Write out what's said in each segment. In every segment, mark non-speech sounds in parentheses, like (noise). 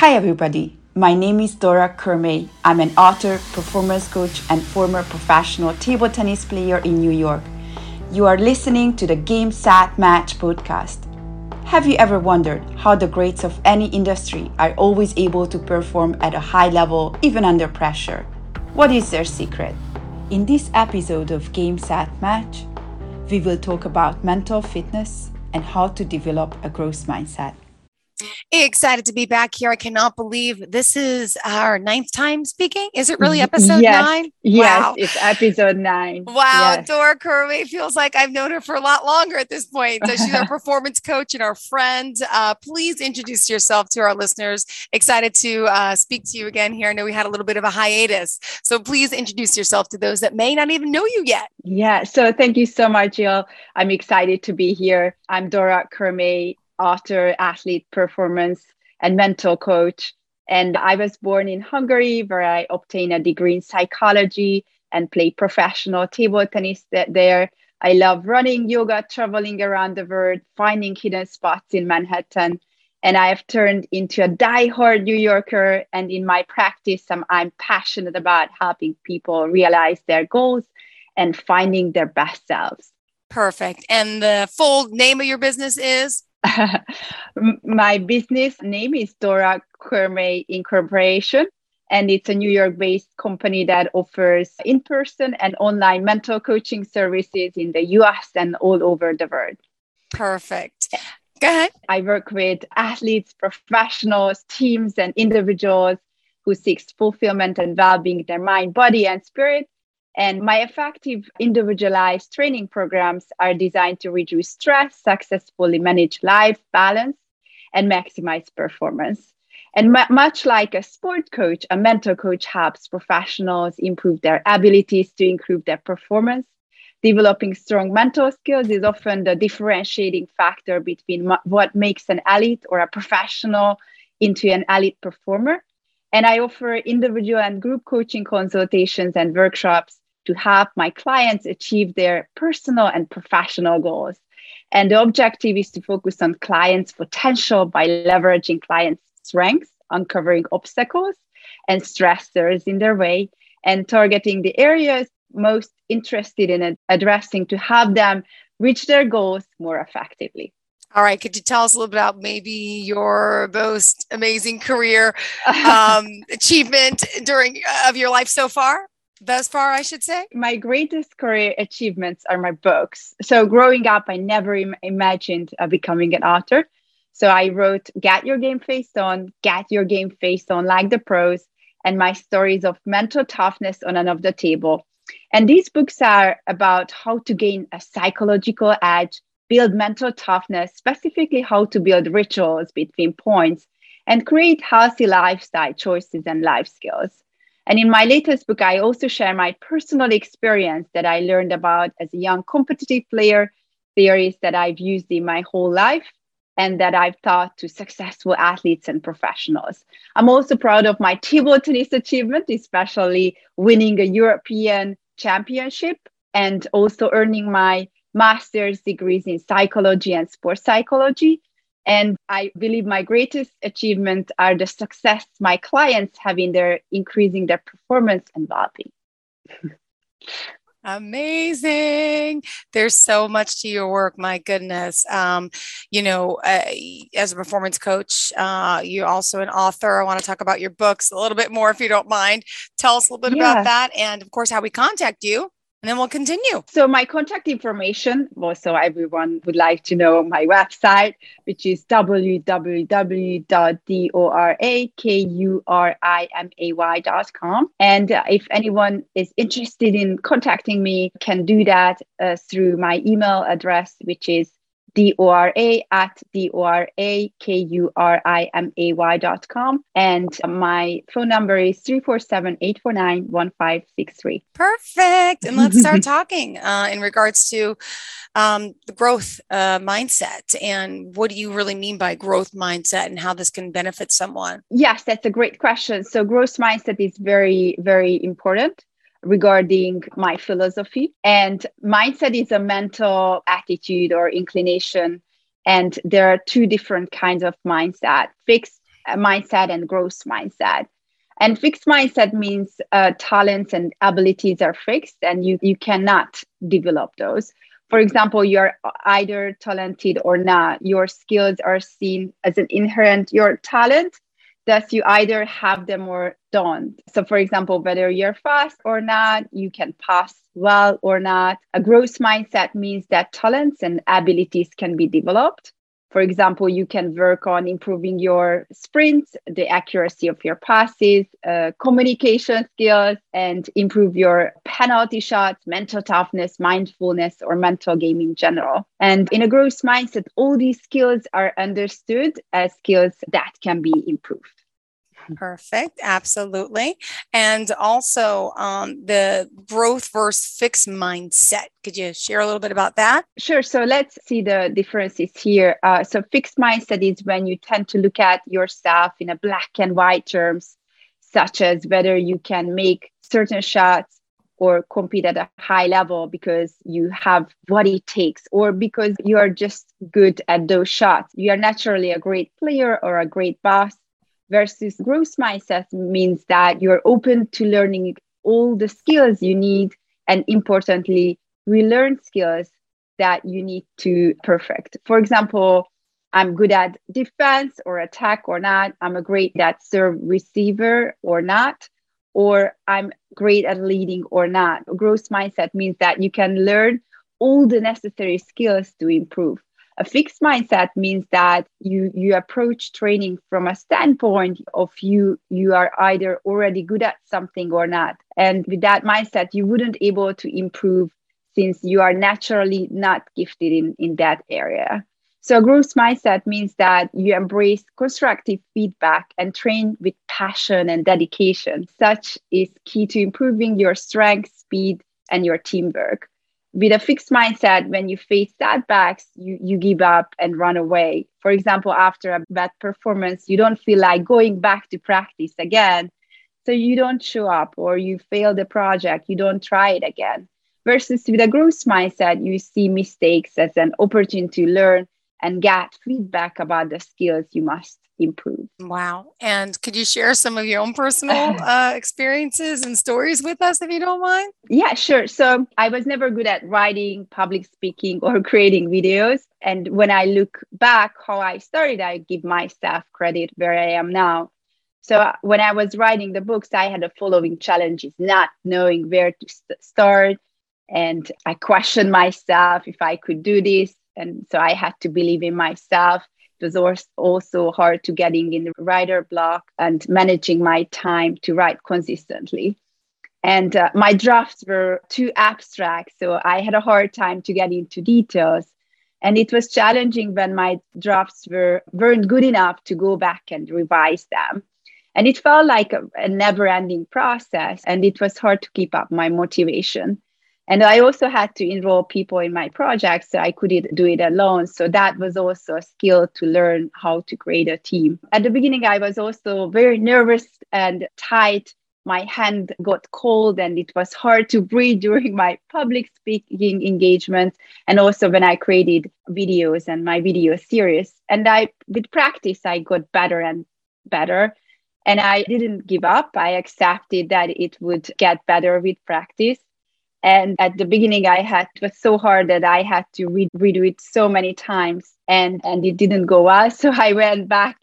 Hi, everybody. My name is Dora Kurimay. I'm an author, performance coach, and former professional table tennis player in New York. You are listening to the Game Set Match podcast. Have you ever wondered how the greats of any industry are always able to perform at a high level even under pressure? What is their secret? In this episode of Game Set Match, we will talk about mental fitness and how to develop a growth mindset. Excited to be back here. I cannot believe this is our ninth time speaking. Is it really episode yes. nine? Yes, wow. it's episode nine. Wow. Yes. Dora Kurimay feels like I've known her for a lot longer at this point. So she's our (laughs) performance coach and our friend. Uh, please introduce yourself to our listeners. Excited to uh, speak to you again here. I know we had a little bit of a hiatus. So please introduce yourself to those that may not even know you yet. Yeah. So thank you so much, Jill. I'm excited to be here. I'm Dora Kurimay author, athlete, performance, and mental coach. And I was born in Hungary, where I obtained a degree in psychology and played professional table tennis there. I love running, yoga, traveling around the world, finding hidden spots in Manhattan. And I have turned into a die-hard New Yorker. And in my practice, I'm, I'm passionate about helping people realize their goals and finding their best selves. Perfect. And the full name of your business is? (laughs) my business name is Dora Kurimay Incorporation, and it's a New York based company that offers in person and online mental coaching services in the US and all over the world. Perfect. Go ahead. I work with athletes, professionals, teams, and individuals who seek fulfillment and well being in their mind, body, and spirit and my effective individualized training programs are designed to reduce stress, successfully manage life balance, and maximize performance. And m- much like a sport coach, a mental coach helps professionals improve their abilities to improve their performance. Developing strong mental skills is often the differentiating factor between m- what makes an elite or a professional into an elite performer. And I offer individual and group coaching consultations and workshops to help my clients achieve their personal and professional goals. And the objective is to focus on clients' potential by leveraging clients' strengths, uncovering obstacles and stressors in their way, and targeting the areas most interested in addressing to help them reach their goals more effectively. All right. Could you tell us a little bit about maybe your most amazing career (laughs) um, achievement during uh, of your life so far? Thus far, I should say? My greatest career achievements are my books. So, growing up, I never Im- imagined uh, becoming an author. So, I wrote Get Your Game Face On, Get Your Game Face On, like the pros, and my stories of mental toughness on and off the table. And these books are about how to gain a psychological edge, build mental toughness, specifically how to build rituals between points, and create healthy lifestyle choices and life skills. And in my latest book, I also share my personal experience that I learned about as a young competitive player, theories that I've used in my whole life, and that I've taught to successful athletes and professionals. I'm also proud of my table tennis achievement, especially winning a European championship and also earning my master's degrees in psychology and sports psychology and I believe my greatest achievements are the success my clients have in their increasing their performance and well-being. Amazing. There's so much to your work. My goodness. Um, you know, uh, as a performance coach, uh, you're also an author. I want to talk about your books a little bit more, if you don't mind. Tell us a little bit yeah. about that. And of course, how we contact you and then we'll continue. So my contact information, also everyone would like to know my website, which is www.dorakURIMAY.com. And uh, if anyone is interested in contacting me, can do that uh, through my email address, which is D-O-R-A at D-O-R-A-K-U-R-I-M-A-Y dot com. And my phone number is 347-849-1563. Perfect. And let's start (laughs) talking uh, in regards to um, the growth uh, mindset and what do you really mean by growth mindset and how this can benefit someone? Yes, that's a great question. So growth mindset is very, very important regarding my philosophy. And mindset is a mental attitude or inclination. And there are two different kinds of mindset fixed mindset and growth mindset. And fixed mindset means uh, talents and abilities are fixed and you, you cannot develop those. For example, you're either talented or not. Your skills are seen as an inherent your talent. Thus, you either have them or don't. So, for example, whether you're fast or not, you can pass well or not. A growth mindset means that talents and abilities can be developed. For example, you can work on improving your sprints, the accuracy of your passes, uh, communication skills, and improve your penalty shots, mental toughness, mindfulness, or mental game in general. And in a growth mindset, all these skills are understood as skills that can be improved. Perfect. Absolutely. And also um, the growth versus fixed mindset. Could you share a little bit about that? Sure. So let's see the differences here. Uh, so fixed mindset is when you tend to look at yourself in a black and white terms, such as whether you can make certain shots or compete at a high level because you have what it takes or because you are just good at those shots. You are naturally a great player or a great boss versus growth mindset means that you're open to learning all the skills you need and importantly relearn skills that you need to perfect. For example i'm good at defense or attack or not. I'm a great at serve receiver or not or i'm great at leading or not. Growth mindset means that you can learn all the necessary skills to improve a fixed mindset means that you you approach training from a standpoint of you you are either already good at something or not. And with that mindset you wouldn't able to improve since you are naturally not gifted in in that area. So a growth mindset means that you embrace constructive feedback and train with passion and dedication. Such is key to improving your strength speed and your teamwork with a fixed mindset, when you face setbacks, you, you give up and run away. For example, after a bad performance, you don't feel like going back to practice again. So you don't show up or you fail the project, you don't try it again. Versus with a growth mindset, you see mistakes as an opportunity to learn and get feedback about the skills you must improve. Wow. And could you share some of your own personal (laughs) uh, experiences and stories with us if you don't mind? Yeah, sure. So I was never good at writing, public speaking, or creating videos. And when I look back how I started, I give myself credit where I am now. So uh, when I was writing the books, I had the following challenges not knowing where to st- start. And I questioned myself if I could do this. And so I had to believe in myself it was also hard to getting in the writer block and managing my time to write consistently. And uh, my drafts were too abstract, so I had a hard time to get into details. And it was challenging when my drafts were weren't good enough to go back and revise them. And it felt like a, a never-ending process, and it was hard to keep up my motivation. And I also had to enroll people in my project, so I couldn't do it alone. So that was also a skill to learn how to create a team. At the beginning, I was also very nervous and tight. My hand got cold and it was hard to breathe (laughs) during my public speaking engagements and also when I created videos and my video series. And I with practice I got better and better. And I didn't give up. I accepted that it would get better with practice and at the beginning, I had it was so hard that I had to re- redo it so many times, and and it didn't go well. (laughs) So I went back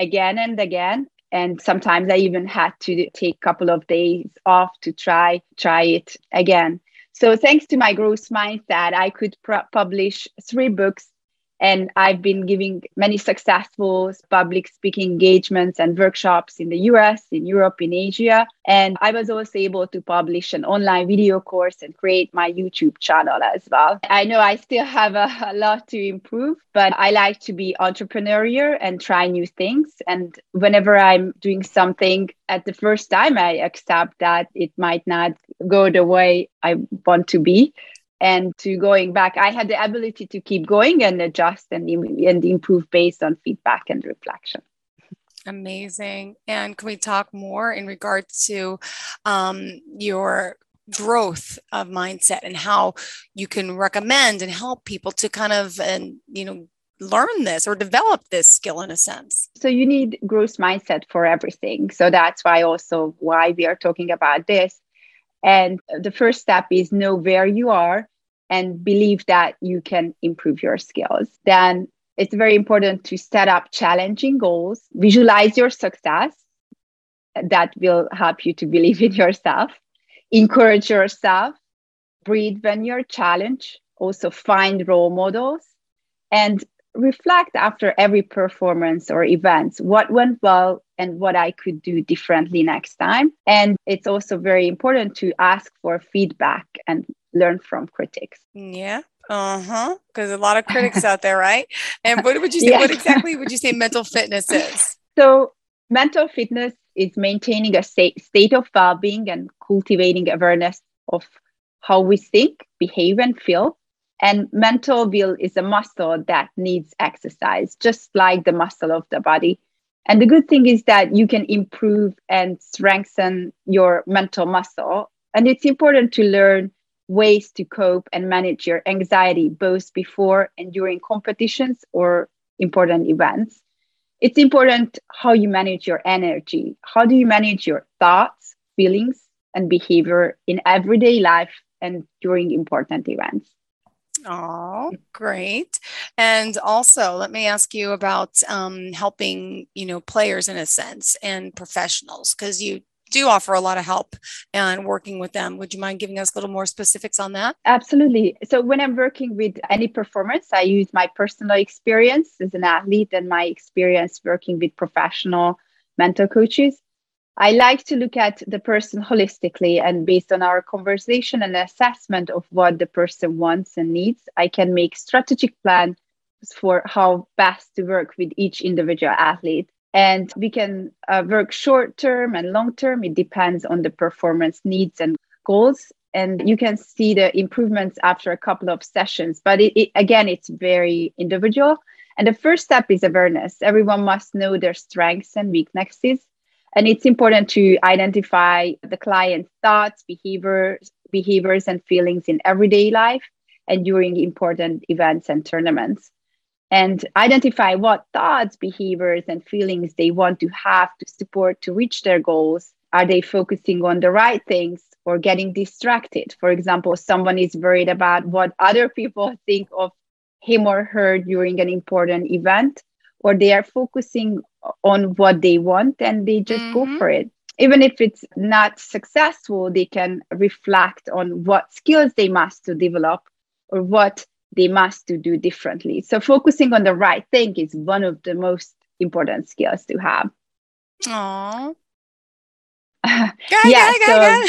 again and again, and sometimes I even had to take a couple of days off to try try it again. So thanks to my growth mindset, I could pr- publish three books and I've been giving many successful public speaking engagements and workshops in the US, in Europe, in Asia. And I was also able to publish an online video course and create my YouTube channel as well. I know I still have a, a lot to improve, but I like to be entrepreneurial and try new things. And whenever I'm doing something at the first time, I accept that it might not go the way I want to be and to going back i had the ability to keep going and adjust and, and improve based on feedback and reflection amazing and can we talk more in regards to um, your growth of mindset and how you can recommend and help people to kind of and you know learn this or develop this skill in a sense? So you need growth mindset for everything. So that's why also why we are talking about this. And the first step is know where you are and believe that you can improve your skills. Then it's very important to set up challenging goals, visualize your success. That will help you to believe in yourself, encourage yourself, breathe when you're challenged, also find role models, and reflect after every performance or event what went well and what I could do differently next time. And it's also very important to ask for feedback and learn from critics. Yeah. Uh huh. Because a lot of critics out there, right? (laughs) And what would you say? What exactly would you say mental fitness is? (laughs) So, mental fitness is maintaining a state, state of well being and cultivating awareness of how we think, behave, and feel. And mental will is a muscle that needs exercise, just like the muscle of the body. And the good thing is that you can improve and strengthen your mental muscle. And it's important to learn ways to cope and manage your anxiety both before and during competitions or important events. It's important how you manage your energy. How do you manage your thoughts, feelings, and behavior in everyday life and during important events? Oh, great. And also, let me ask you about um, helping, you know, players in a sense and professionals, because you do offer a lot of help and working with them. Would you mind giving us a little more specifics on that? Absolutely. So, when I'm working with any performance, I use my personal experience as an athlete and my experience working with professional mental coaches. I like to look at the person holistically and based on our conversation and assessment of what the person wants and needs, I can make strategic plans for how best to work with each individual athlete. And we can uh, work short term and long term. It depends on the performance needs and goals. And you can see the improvements after a couple of sessions. But it, it, again, it's very individual. And the first step is awareness. Everyone must know their strengths and weaknesses and it's important to identify the client's thoughts, behaviors, behaviors and feelings in everyday life and during important events and tournaments. And identify what thoughts, behaviors, and feelings they want to have to support to reach their goals. Are they focusing on the right things or getting distracted? For example, someone is worried about what other (laughs) people think of him or her during an important event or they are focusing on what they want and they just mm-hmm. go for it. Even if it's not successful they can reflect on what skills they must to develop or what they must to do differently. So focusing on the right thing is one of the most important skills to have. Aww. (laughs) yeah, so,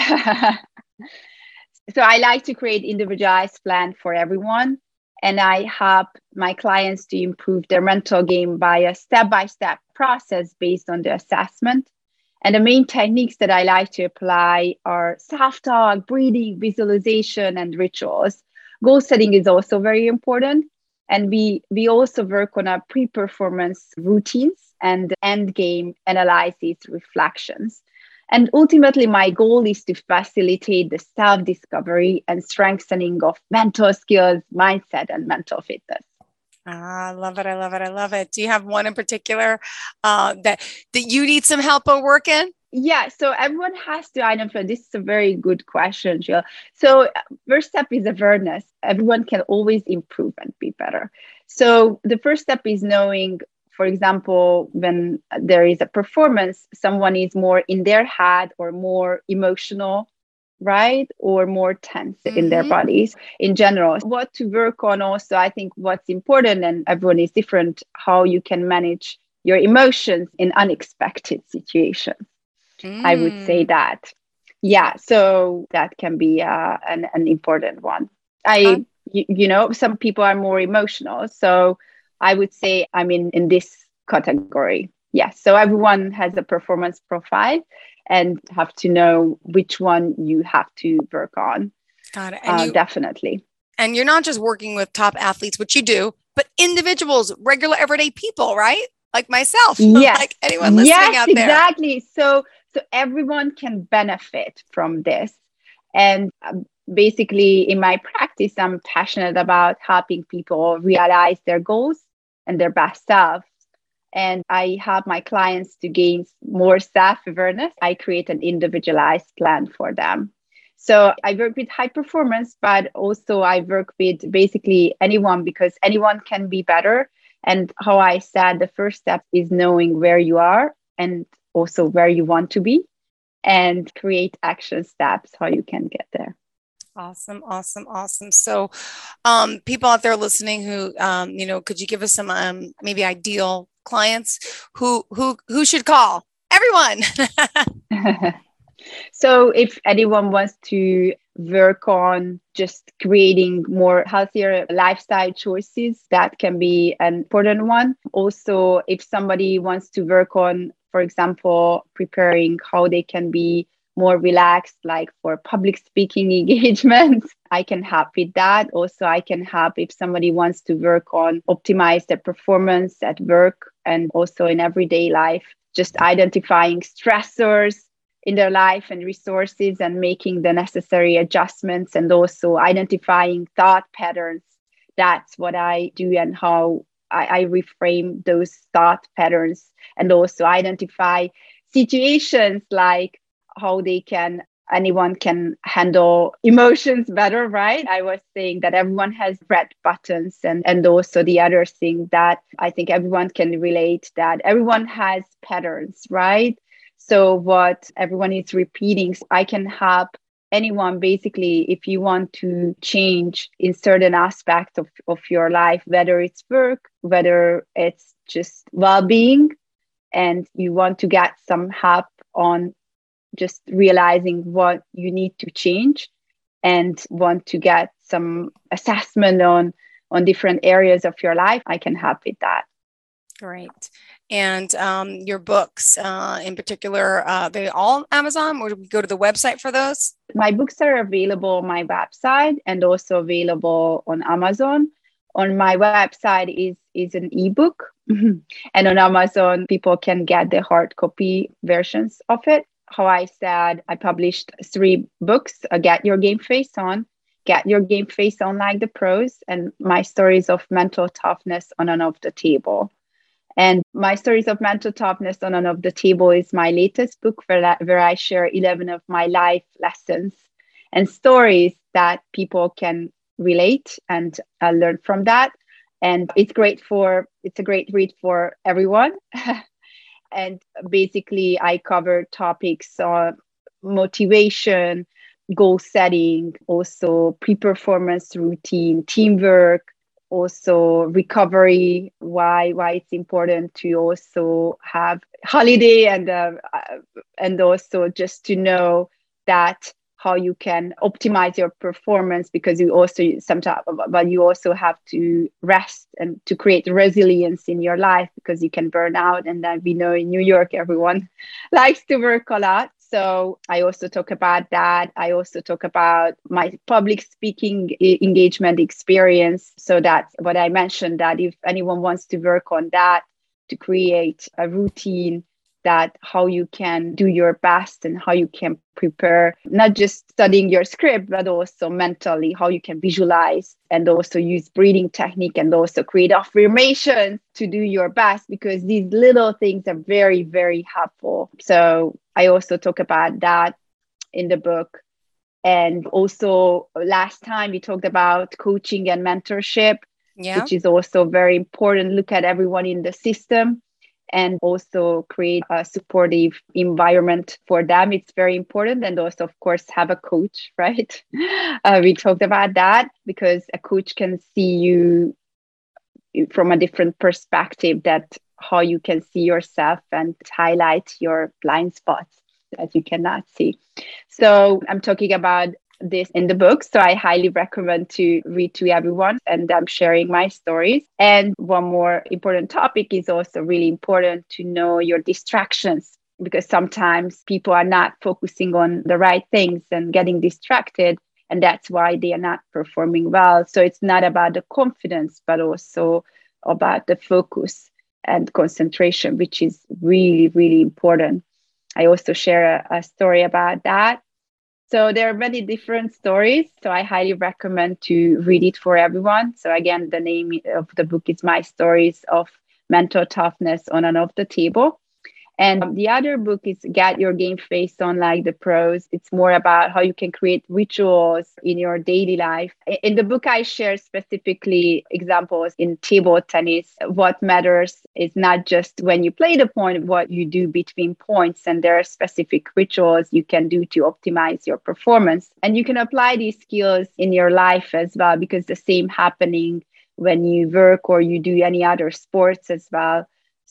(laughs) so I like to create individualized plan for everyone and I help my clients to improve their mental game by a step by step process based on the assessment. And the main techniques that I like to apply are self talk, breathing, visualization, and rituals. Goal setting is also very important. And we, we also work on our pre performance routines and end game analysis reflections. And ultimately, my goal is to facilitate the self discovery and strengthening of mental skills, mindset, and mental fitness. Ah, I love it. I love it. I love it. Do you have one in particular uh, that, that you need some help at working? Yeah, so everyone has to I identify. This is a very good question, Jill. So, first step is awareness. Everyone can always improve and be better. So, the first step is knowing for example, when there is a performance, someone is more in their head or more emotional, right? Or more tense mm-hmm. in their mm-hmm. bodies in general. What to work on also, I think what's important, and everyone is different, how you can manage your emotions in unexpected situations. Mm. I would say mm. that. Yeah, so that can be uh, an, an important one. I, you, you know, some people are more emotional. So I would say I'm in, in this category. Yes. So everyone has a performance profile and have to know which one you have to work on. Got it. And uh, you, definitely. And you're not just working with top athletes, which you do, but individuals, regular everyday people, right? Like myself. (laughs) Yes. like anyone listening yes, out there. Exactly. So so everyone can benefit from this. And um, basically, in my practice, I'm passionate about helping people realize their goals and their best self. And I help my clients to gain more self awareness. I create an individualized plan for them. So I work with high performance, but also I work with basically anyone because anyone can be better. And how I said, the first step is knowing where you are and also where you want to be and create action steps how you can get there. Awesome, awesome, awesome. So, um, people out there listening, who, um, you know, could you give us some um, maybe ideal clients who who who should call? Everyone. (laughs) so, if anyone wants to work on just creating more healthier lifestyle choices, that can be an important one. Also, if somebody wants to work on, for example, preparing how they can be more relaxed, like for public speaking (laughs) engagements. I can help with that. Also, I can help if somebody wants to work on optimize their performance at work and also in everyday life, just identifying stressors in their life and resources and making the necessary adjustments and also identifying thought patterns. That's what I do and how I, I reframe those thought patterns and also identify situations like how they can anyone can handle emotions better right? I was saying that everyone has red buttons and and also the other thing that i think everyone can relate that everyone has patterns right? So what everyone is repeating i can help anyone basically if you want to change in certain aspects of, of your life whether it's work whether it's just well-being and you want to get some help on just realizing what you need to change and want to get some assessment on on different areas of your life i can help with that. Great. And um, your books uh, in particular uh, they all amazon or do we go to the website for those? My books are available on my website and also available on amazon. On my website is is an ebook (laughs) and on amazon people can get the hard copy versions of it how I said I published three books uh, Get Your Game Face On, Get Your Game Face On Like the Pros, and My Stories of Mental Toughness on and off the Table. And My Stories of Mental Toughness on and off the Table is my latest book where, where I share 11 of my life lessons and stories that people can relate and uh, learn from that. And it's great for, it's a great read for everyone. (laughs) and basically i cover topics on motivation goal setting also pre-performance routine teamwork also recovery why why it's important to also have holiday and uh, and also just to know that how you can optimize your performance because you also sometimes but you also have to rest and to create resilience in your life because you can burn out. And then we know in new york everyone (laughs) likes to work a lot. So i also talk about that. I also talk about my public speaking engagement experience. So that's what i mentioned that if anyone wants to work on that to create a routine that how you can do your best and how you can prepare not just studying your script but also mentally how you can visualize and also use breathing technique and also create affirmations to do your best because these little things are very very helpful. So i also talk about that in the book. And also last time we talked about coaching and mentorship yeah. which is also very important. Look at everyone in the system and also create a supportive environment for them. It's very important. And also, of course, have a coach, (laughs) right? Uh, we talked about that because a coach can see you from a different perspective that how you can see yourself and highlight your blind spots that you cannot see. So I'm talking about this in the book. So I highly recommend to read to everyone and I'm sharing my stories. And one more important topic is also really important to know your distractions because sometimes people are not focusing on the right things and getting distracted. And that's why they are not performing well. So it's not about the confidence, but also about the focus and concentration, which is really, really important. I also share a, a story about that So there are many different stories. So I highly recommend to read it for everyone. So again, the name of the book is My Stories of Mental Toughness on and off the Table. And um, the other book is Get Your Game Face On Like the Pros. It's more about how you can create rituals in your daily life. In the book, I share specifically examples in table tennis. What matters is not just when you play the point, what you do between points. And there are specific rituals you can do to optimize your performance. And you can apply these skills in your life as well, because the same happening when you work or you do any other sports as well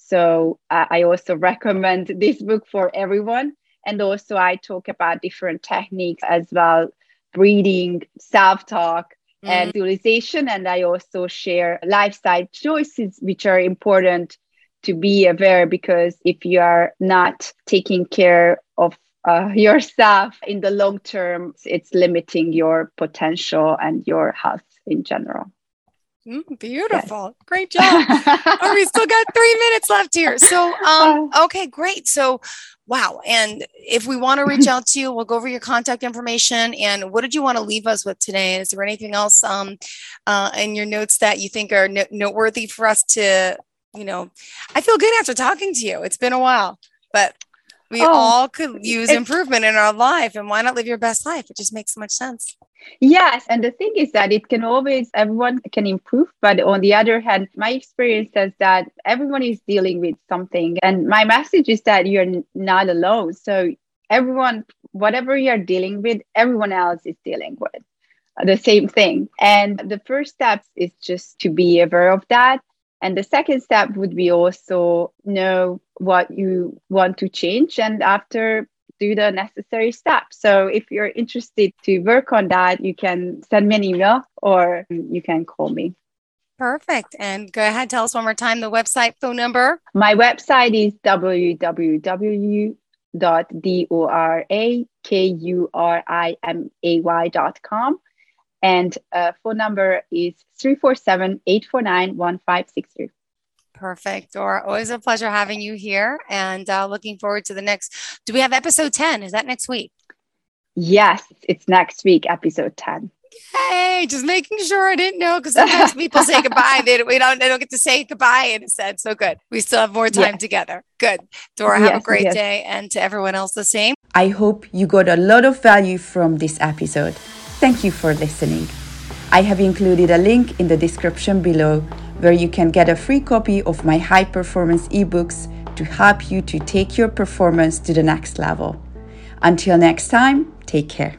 so uh, I also recommend this book for everyone. And also, I talk about different techniques as well breathing, self talk, mm. and visualization. And I also share lifestyle choices, which are important to be aware because if you are not taking care of uh, (laughs) yourself in the long term, it's limiting your potential and your health in general. Mm, beautiful. Yes. Great (laughs) job. oh, we still got three minutes left here. So, um, (laughs) okay, great. So, wow. And if we want to reach (laughs) out to you, we'll go over your contact information. And what did you want to leave us with today? Is there anything else um, uh, in your notes that you think are no- noteworthy for us to, you know, I feel good after talking to you. It's been a while, but we oh, all could use improvement in our life. And why not live your best life? It just makes so much sense. Yes. And the thing is that it can always, everyone can improve. But on the other hand, my experience says that everyone is dealing with something. And my message is that you're not alone. So everyone, whatever you're dealing with, everyone else is dealing with the same thing. And the first step is just to be aware of that. And the second step would be also know what you want to change. And after do the necessary steps. So if you're interested to work on that, you can send me an email or you can call me. Perfect. And go ahead, tell us one more time the website, phone number. My website is www.dorakUrimay.com. And uh, phone number is 347 849 1563. Perfect. Dora, always a pleasure having you here and uh, looking forward to the next. Do we have episode 10? Is that next week? Yes, it's next week, episode 10. Hey, just making sure I didn't know because sometimes people say goodbye. They, we don't, they don't get to say goodbye in a sense. So good. We still have more time yes. together. Good. Dora, have yes, a great yes. day. And to everyone else, the same. I hope you got a lot of value from this episode. Thank you for listening. I have included a link in the description below where you can get a free copy of my high performance ebooks to help you to take your performance to the next level. Until next time, take care.